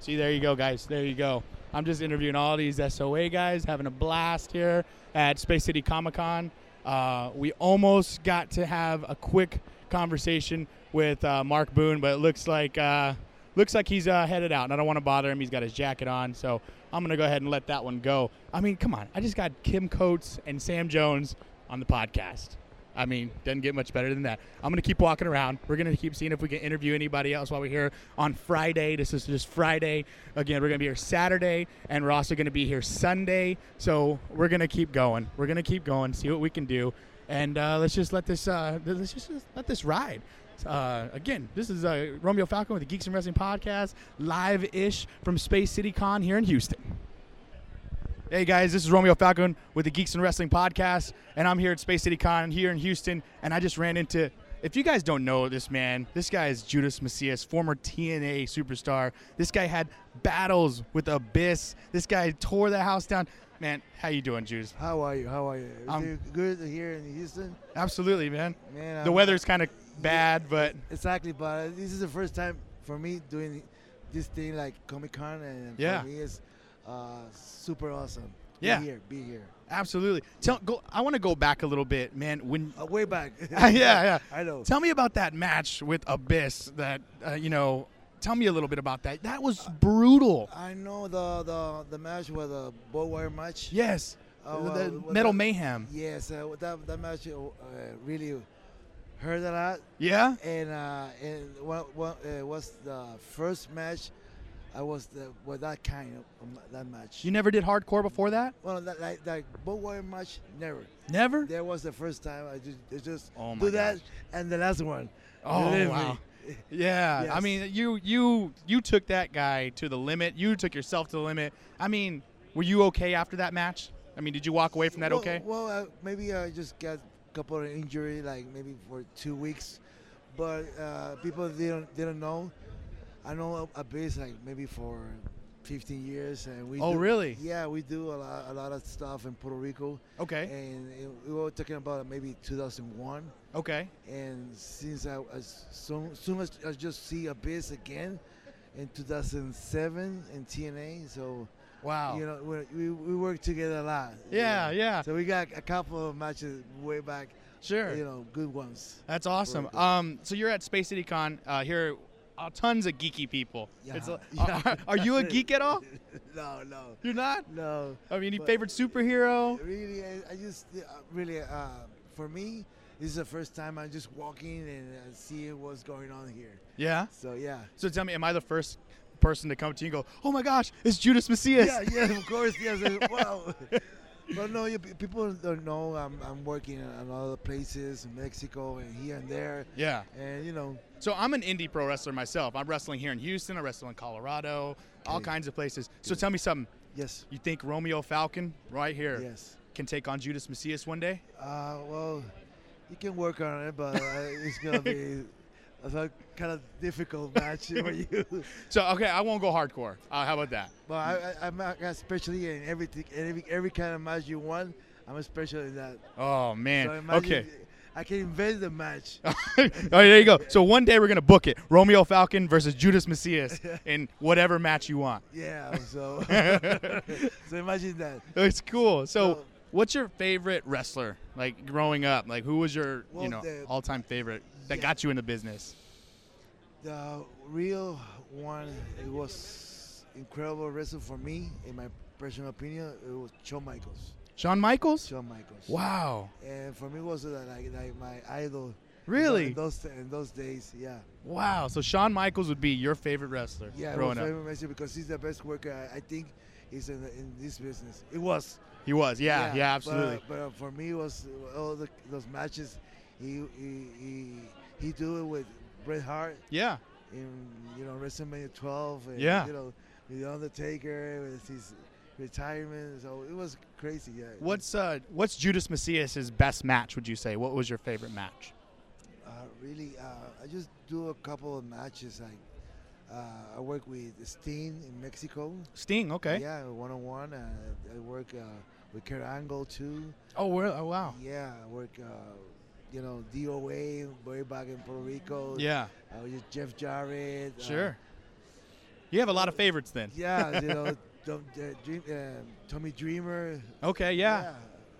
See, there you go, guys. There you go. I'm just interviewing all these SOA guys, having a blast here at Space City Comic Con. Uh, we almost got to have a quick conversation with uh, Mark Boone, but it looks like uh, looks like he's uh, headed out, and I don't want to bother him. He's got his jacket on, so I'm gonna go ahead and let that one go. I mean, come on, I just got Kim Coates and Sam Jones on the podcast. I mean, doesn't get much better than that. I'm gonna keep walking around. We're gonna keep seeing if we can interview anybody else while we're here on Friday. This is just Friday. Again, we're gonna be here Saturday, and we're also gonna be here Sunday. So we're gonna keep going. We're gonna keep going. See what we can do, and uh, let's just let this uh, let's just let this ride. Uh, again, this is uh, Romeo Falcon with the Geeks and Wrestling Podcast, live-ish from Space City Con here in Houston. Hey guys, this is Romeo Falcon with the Geeks and Wrestling Podcast, and I'm here at Space City Con here in Houston, and I just ran into. If you guys don't know this man, this guy is Judas Mesias, former TNA superstar. This guy had battles with Abyss. This guy tore the house down. Man, how you doing, Judas? How are you? How are you? I'm- good here in Houston? Absolutely, man. Man, The I'm- weather's kind of bad, but Exactly, but this is the first time for me doing this thing like Comic Con, and Yeah. for me it's uh, super awesome. Yeah, Be here, be here. absolutely. Tell, go. I want to go back a little bit, man. When Uh, way back. yeah, yeah. I know. Tell me about that match with Abyss. That uh, you know. Tell me a little bit about that. That was brutal. I know the the the match was a bow wire match. Yes. Uh, the well, the Metal that- Mayhem. Yes, uh, that that match uh, really hurt a lot, Yeah. and uh, and what what uh, was the first match. I was the well that kind of um, that match. You never did hardcore before that? Well, that, like that bow match, never. Never? That was the first time I just, I just Oh do that, gosh. and the last one. Oh me. wow. Yeah. I mean, you you you took that guy to the limit. You took yourself to the limit. I mean, were you okay after that match? I mean, did you walk away from that well, okay? Well, uh, maybe I just got couple of injury, like maybe for two weeks, but uh, people didn't didn't know. I know a, a base like maybe for 15 years, and we. Oh, do- really? Yeah, we do a lot, a lot of stuff in Puerto Rico, Okay. and it, we were talking about maybe 2001. Okay. and since I as soon, soon as I just see Abyss again in 2007 in TNA, so Wow. You know, we, we, we work together a lot. you Yeah, know. yeah. So we got a couple of matches way back. Sure. You know, good ones. That's awesome. Um, so you're at Space City Con uh, here. Uh, tons of geeky people. Yeah, It's a- yeah. are, are you a geek at all? no, no, You're not. no. I mean, any But- favorite superhero? Really, I, I just uh, really uh, for me, this is the first time I'm just walking and uh, seeing what's going on here. Yeah. So yeah. So tell me, am I the first person to come to you and go, "Oh my gosh, it's Judas Mesias"? Yeah, yeah, of course, yes. Wow. But no, you, people don't know I'm, I'm working in other places in Mexico and here and there, Yeah. and you know, So I'm an indie pro wrestler myself. I'm wrestling here in Houston. I wrestle in Colorado, all Okay. kinds of places. So tell me something. yes, You think Romeo Falcon right here yes. can take on Judas Mesias one day? Uh, well, you can work on it, but uh, it's gonna be a kind of difficult match for you. So okay, I won't go hardcore. Uh, how about that? But I, I, I'm especially in everything, every every kind of match you want. I'm especially in that. Oh So man. imagine okay. I can invent the match. oh, there you go. So one day we're gonna book it: Romeo Falcon versus Judas Mesias in whatever match you want. yeah. So, so imagine that. It's cool. So, So- what's your favorite wrestler? Like growing up, like who was your Well, you know all-time favorite that Yeah. got you in the business? The real one, it was incredible wrestling for me. In my personal opinion, it was Shawn Michaels. Shawn Michaels. Shawn Michaels. Wow. And for me, it was uh, like like my idol. Really? In those in those days, yeah. Wow. So Shawn Michaels would be your favorite wrestler Yeah, growing up. very amazing because he's the best worker I, I think is in, the, in this business. It was. He was. Yeah. Yeah. but, uh, absolutely. But, uh, for me, it was all the, those matches. He he he he do it with Bret Hart yeah. in you know WrestleMania 12. And, Yeah. You know, with the Undertaker with his retirement. So it was crazy. Yeah. What's uh What's Judas Mesias's best match? Would you say? What was your favorite match? Uh, really, uh, I just do a couple of matches. Like uh, I work with Sting in Mexico. Sting. Okay. Yeah, one on one. I work uh, with Kurt Angle too. Oh, we're, oh wow. Yeah, I work. You know, DOA way back in Puerto Rico. Yeah. Uh, with Jeff Jarrett. uh, Sure. You have a lot of favorites then. yeah, you know, uh, Dream, uh, Tommy Dreamer. Okay. Yeah.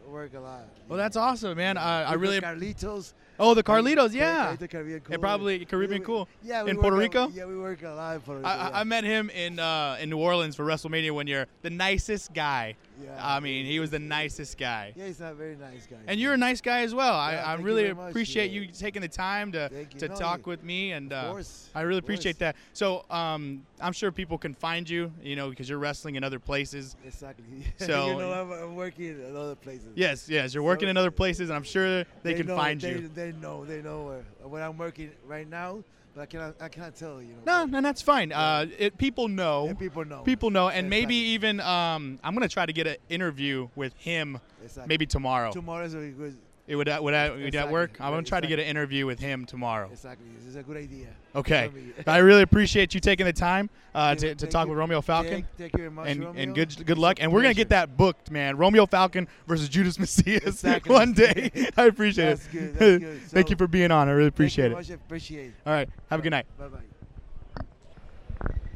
I work a lot. Well, that's awesome, man. Uh, I really. Carlitos. Oh, the Carlitos. Yeah. Caribbean And cool. probably Caribbean cool. Yeah, we In Puerto Rico? Yeah, we work a lot in Puerto Rico. I, yeah. I- I met him in uh, in New Orleans for WrestleMania one year. The nicest guy. Yeah. I mean, he was the nicest guy. Yeah, he's a very nice guy. And you're a nice guy as well. Yeah, I, I you really much, appreciate yeah. you taking the time to, to No, talk you- with me, and of uh, I really appreciate that. So um, I'm sure people can find you, you know, because you're wrestling in other places. Exactly. So- you know, I'm, I'm working in other places. Yes, yes, you're working So- in other places, and I'm sure they, can know, find they, you. They know. They know where, where I'm working right now, but I cannot. I cannot tell you. No, know. no, that's fine. Uh, it, people know. Yeah, people know. People know, and maybe Exactly. even um, I'm gonna try to get an interview with him Exactly. maybe tomorrow. Tomorrow is a good. It would that would that, would that Exactly. work? I'm gonna try to get an interview with him tomorrow. Exactly. This is a good idea. Okay. I really appreciate you taking the time uh, to, to talk you. with Romeo Falcon. Thank, thank you very much, and, Romeo. and good good luck. And we're gonna get that booked, man. Romeo Falcon versus Judas Mesias Exactly. one day. I appreciate That's it. good, that's good. Thank you for being on. I really appreciate it. Much appreciate. it. All right. Have a good night. Bye bye.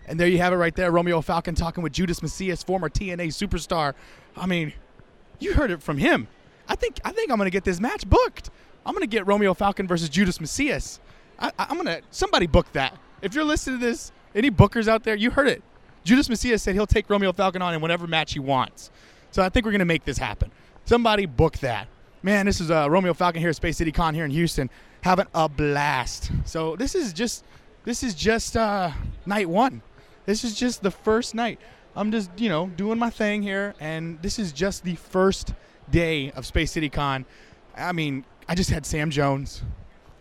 And there you have it right there. Romeo Falcon talking with Judas Mesias, former TNA superstar. I mean, you heard it from him. I think I think I'm gonna get this match booked. I'm gonna get Romeo Falcon versus Judas Mesias. I, I- I'm gonna somebody book that. If you're listening to this, any bookers out there, you heard it. Judas Mesias said he'll take Romeo Falcon on in whatever match he wants. So I think we're gonna make this happen. Somebody book that. Man, this is uh, Romeo Falcon here at Space City Con here in Houston, having a blast. So this is just this is just uh, night one. This is just the first night. I'm just, you know, doing my thing here, and this is just the first day of Space City Con. I mean, I just had Sam Jones.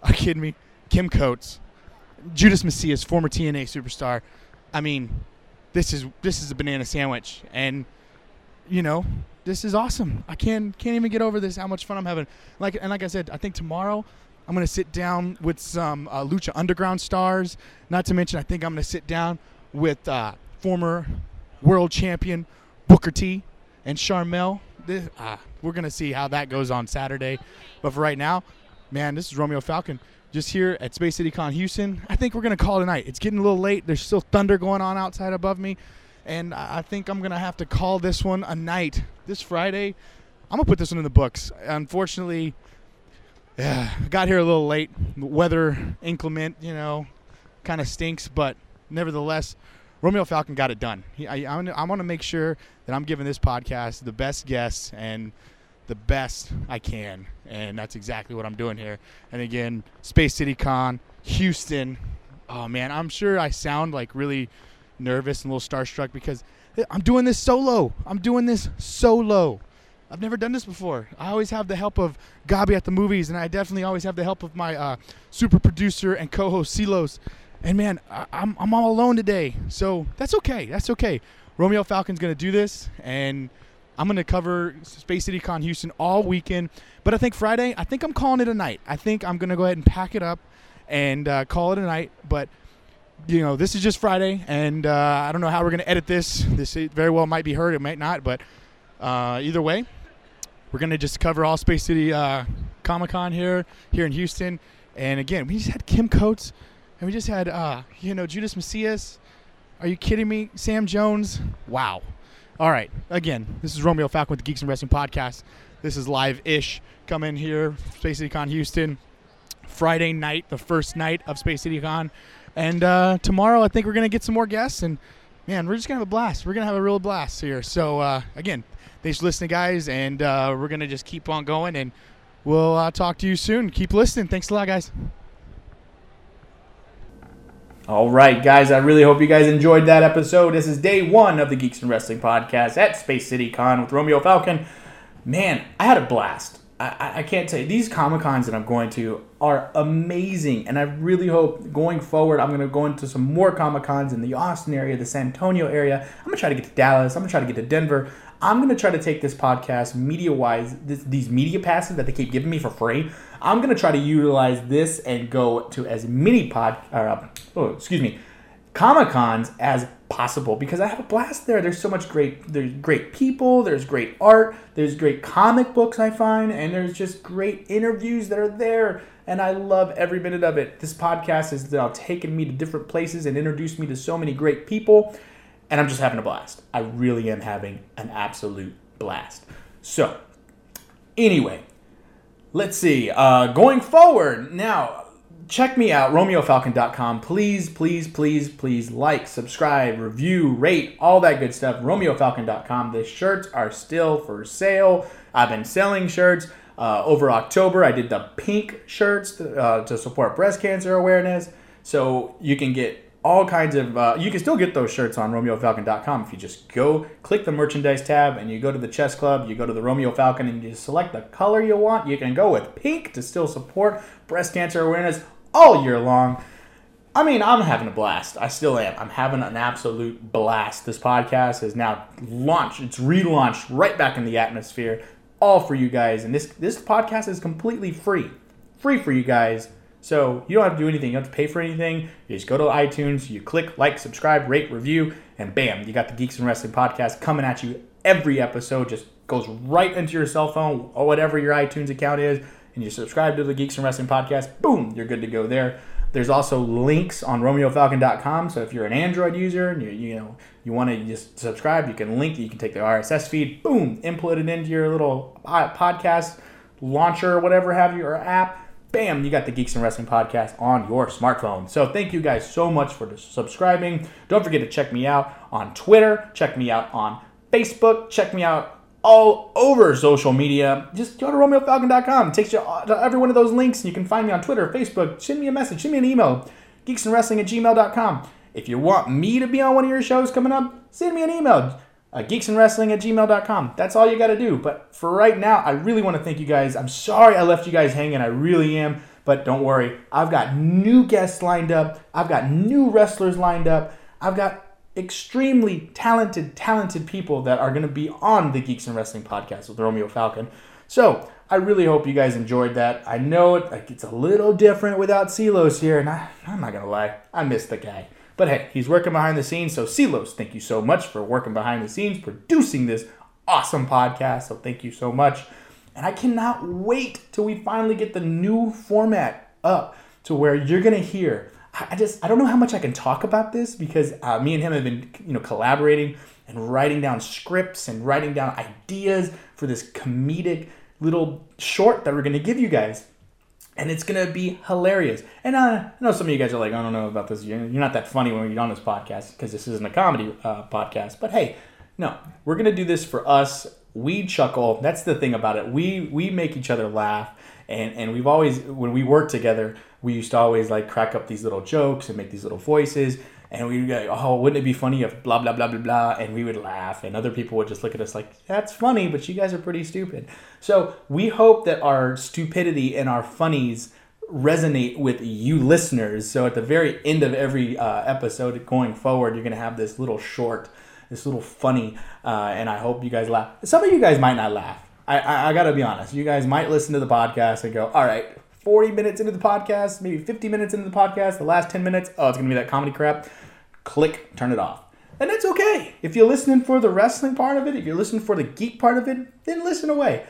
Are you kidding me? Kim Coates, Judas Mesias, former TNA superstar. I mean, this is this is a banana sandwich, and you know, this is awesome. I can't can't even get over this. How much fun I'm having. Like and like I said, I think tomorrow I'm gonna sit down with some uh, Lucha Underground stars. Not to mention, I think I'm gonna sit down with uh, former world champion Booker T and Sharmell. This, ah, we're gonna see how that goes on Saturday. But for right now, man, this is Romeo Falcon. Just here at Space City Con Houston. I think we're gonna call it a. It's getting a little late. There's still thunder going on outside above me. and I think I'm gonna have to call this one a night. This Friday, I'm gonna put this one in the books. Unfortunately, yeah, got here a little late. Weather inclement, you know, kind of stinks, but nevertheless, Romeo Falcon got it done. He, I, I, want to make sure that I'm giving this podcast the best guests and the best I can, and that's exactly what I'm doing here. And again, Space City Con, Houston. Oh man, I'm sure I sound like really nervous and a little starstruck because I'm doing this solo. I'm doing this solo. I've never done this before. I always have the help of Gabi at the movies, and I definitely always have the help of my uh, super producer and co-host Silos. And man, I, I'm I'm all alone today, so that's okay. That's okay. Romeo Falcon's gonna do this, and I'm gonna cover Space City Con Houston all weekend. But I think Friday, I think I'm calling it a night. I think I'm gonna go ahead and pack it up and uh, call it a night. But you know, this is just Friday, and uh, I don't know how we're gonna edit this. This very well might be heard, it might not, but uh, either way, we're gonna just cover all Space City uh, Comic Con here here in Houston. And again, we just had Kim Coates, and we just had uh, you know Judas Mesias. Are you kidding me? Sam Jones. Wow. All right. Again, this is Romeo Falcon with the Geeks and Wrestling Podcast. This is live ish. Come in here, Space City Con Houston. Friday night, the first night of Space City Con. And uh, tomorrow, I think we're going to get some more guests. And man, we're just going to have a blast. We're going to have a real blast here. So, uh, again, thanks for listening, guys. And uh, we're going to just keep on going. And we'll uh, talk to you soon. Keep listening. Thanks a lot, guys. All right, guys, I really hope you guys enjoyed that episode. This is day one of the Geeks and Wrestling podcast at Space City Con with Romeo Falcon. Man, I had a blast. I, I, can't you, these Comic Cons that I'm going to are amazing, and I really hope going forward I'm going to go into some more Comic Cons in the Austin area, the San Antonio area. I'm going to try to get to Dallas. I'm going to try to get to Denver. I'm going to try to take this podcast media wise, these media passes that they keep giving me for free. I'm going to try to utilize this and go to as many pod, or, uh, oh, excuse me, Comic Cons as possible because I have a blast there. There's so much great, there's great people, there's great art, there's great comic books I find, and there's just great interviews that are there. And I love every minute of it. This podcast has now taken me to different places and introduced me to so many great people, and I'm just having a blast. I really am having an absolute blast. So, anyway, let's see. Uh, going forward, now check me out, RomeoFalcon.com. Please, please, please, please like, subscribe, review, rate, all that good stuff. RomeoFalcon.com. The shirts are still for sale. I've been selling shirts. Uh, over October, I did the pink shirts uh, to support breast cancer awareness. So you can get all kinds of, uh, you can still get those shirts on RomeoFalcon.com if you just go click the merchandise tab and you go to the chess club, you go to the Romeo Falcon and you select the color you want. You can go with pink to still support breast cancer awareness all year long. I mean, I'm having a blast. I still am. I'm having an absolute blast. This podcast is now launched. It's relaunched right back in the atmosphere, all for you guys. And this this podcast is completely free, free for you guys. So you don't have to do anything. You don't have to pay for anything. You just go to iTunes, you click like, subscribe, rate, review, and bam, you got the Geeks and Wrestling podcast coming at you every episode. Just goes right into your cell phone or whatever your iTunes account is, and you subscribe to the Geeks and Wrestling podcast. Boom, you're good to go there. There's also links on RomeoFalcon.com. So if you're an Android user and you you know you want to just subscribe, you can link. You can take the RSS feed. Boom, input it into your little podcast launcher whatever have you or app. Bam, you got the Geeks and Wrestling podcast on your smartphone. So thank you guys so much for subscribing. Don't forget to check me out on Twitter. Check me out on Facebook. Check me out all over social media. Just go to RomeoFalcon.com. It takes you to every one of those links. and You can find me on Twitter, Facebook. Send me a message. Send me an email. Geeksandwrestling at gmail.com. If you want me to be on one of your shows coming up, send me an email. Uh, geeksandwrestling at gmail.com. That's all you got to do. But for right now, I really want to thank you guys. I'm sorry I left you guys hanging. I really am. But don't worry. I've got new guests lined up. I've got new wrestlers lined up. I've got extremely talented, talented people that are going to be on the Geeks and Wrestling podcast with Romeo Falcon. So I really hope you guys enjoyed that. I know it, like, it's a little different without Silos here, and I, I'm not going to lie, I miss the guy. But hey, he's working behind the scenes. So Silos, thank you so much for working behind the scenes, producing this awesome podcast. So thank you so much. And I cannot wait till we finally get the new format up to where you're going to hear I just I don't know how much I can talk about this because uh, me and him have been you know collaborating and writing down scripts and writing down ideas for this comedic little short that we're gonna give you guys and it's gonna be hilarious. And I know some of you guys are like, I don't know about this. You're, you're not that funny when you're on this podcast because this isn't a comedy uh, podcast. But hey, no, we're gonna do this for us. We chuckle. That's the thing about it. We we make each other laugh, and and we've always when we work together, we used to always like crack up these little jokes and make these little voices. And we go, oh, wouldn't it be funny if blah blah blah blah blah? And we would laugh, and other people would just look at us like, that's funny, but you guys are pretty stupid. So we hope that our stupidity and our funnies resonate with you listeners. So at the very end of every uh, episode going forward, you're gonna have this little short, this little funny, uh, and I hope you guys laugh. Some of you guys might not laugh. I, I, I gotta be honest. You guys might listen to the podcast and go, all right. 40 minutes into the podcast, maybe 50 minutes into the podcast, the last 10 minutes, oh, it's gonna be that comedy crap. Click, turn it off. And that's okay. If you're listening for the wrestling part of it, if you're listening for the geek part of it, then listen away.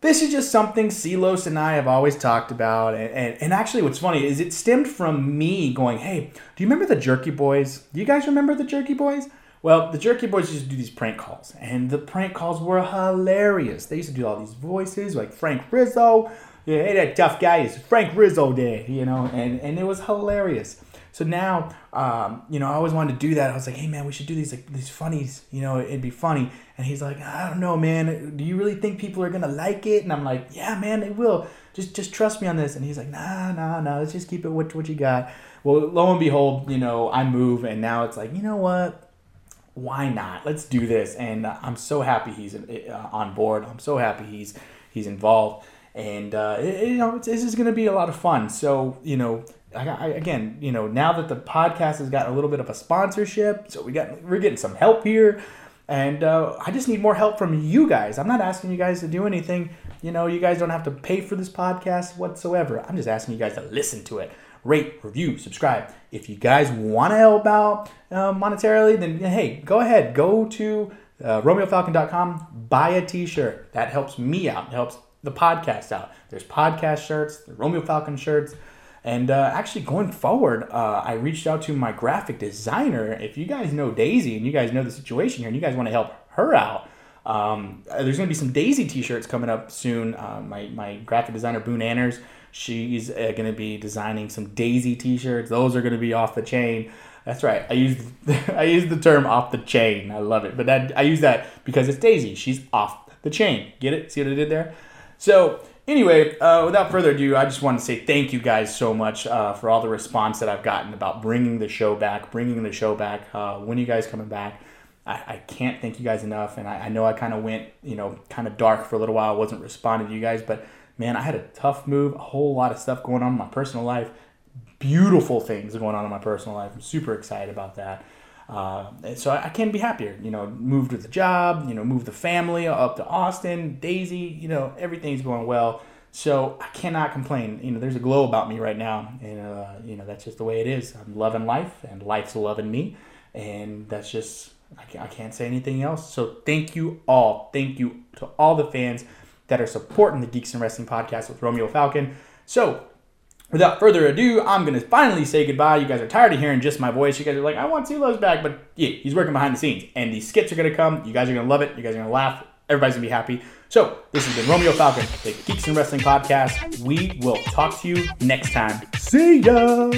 This is just something Silos and I have always talked about. And, and, and actually, what's funny is it stemmed from me going, hey, do you remember the Jerky Boys? Do you guys remember the Jerky Boys? Well, the Jerky Boys used to do these prank calls, and the prank calls were hilarious. They used to do all these voices like Frank Rizzo. Yeah, hey, that tough guy is Frank Rizzo there, you know, and, and it was hilarious. So now, um, you know, I always wanted to do that. I was like, hey man, we should do these like these funnies. You know, it'd be funny. And he's like, I don't know, man. Do you really think people are gonna like it? And I'm like, yeah, man, they will. Just just trust me on this. And he's like, nah, nah, nah. Let's just keep it what what you got. Well, lo and behold, you know, I move, and now it's like, you know what? Why not? Let's do this. And I'm so happy he's uh, on board. I'm so happy he's he's involved. And uh, it, you know, this is going to be a lot of fun. So you know, I, I, again, you know, now that the podcast has gotten a little bit of a sponsorship, so we got we're getting some help here, and uh, I just need more help from you guys. I'm not asking you guys to do anything. You know, you guys don't have to pay for this podcast whatsoever. I'm just asking you guys to listen to it, rate, review, subscribe. If you guys want to help out uh, monetarily, then hey, go ahead, go to uh, RomeoFalcon.com, buy a T-shirt. That helps me out. It helps the podcast out. There's podcast shirts, the Romeo Falcon shirts. And uh, actually, going forward, uh, I reached out to my graphic designer. If you guys know Daisy and you guys know the situation here and you guys want to help her out, um, there's going to be some Daisy t shirts coming up soon. Uh, my, my graphic designer, Boone Anners, she's uh, going to be designing some Daisy t shirts. Those are going to be off the chain. That's right. I use I use the term off the chain. I love it. But that I use that because it's Daisy. She's off the chain. Get it? See what I did there? So anyway, uh, without further ado, I just want to say thank you guys so much uh, for all the response that I've gotten about bringing the show back, bringing the show back. Uh, when you guys coming back? I, I can't thank you guys enough. And I, I know I kind of went, you know, kind of dark for a little while. I wasn't responding to you guys, but man, I had a tough move, a whole lot of stuff going on in my personal life. Beautiful things going on in my personal life. I'm super excited about that. Uh, so I, I can't be happier. You know, moved with the job, you know, moved the family up to Austin, Daisy, you know, everything's going well. So I cannot complain. You know, there's a glow about me right now, and uh, you know that's just the way it is. I'm loving life, and life's loving me, and that's just I can't, I can't say anything else. So thank you all, thank you to all the fans that are supporting the Geeks and Wrestling podcast with Romeo Falcon. So without further ado, I'm gonna finally say goodbye. You guys are tired of hearing just my voice. You guys are like, I want CeeLo's back, but yeah, he's working behind the scenes, and these skits are gonna come. You guys are gonna love it. You guys are gonna laugh. Everybody's gonna be happy. So this has been Romeo Falcon, the Geeks and Wrestling podcast. We will talk to you next time. See ya.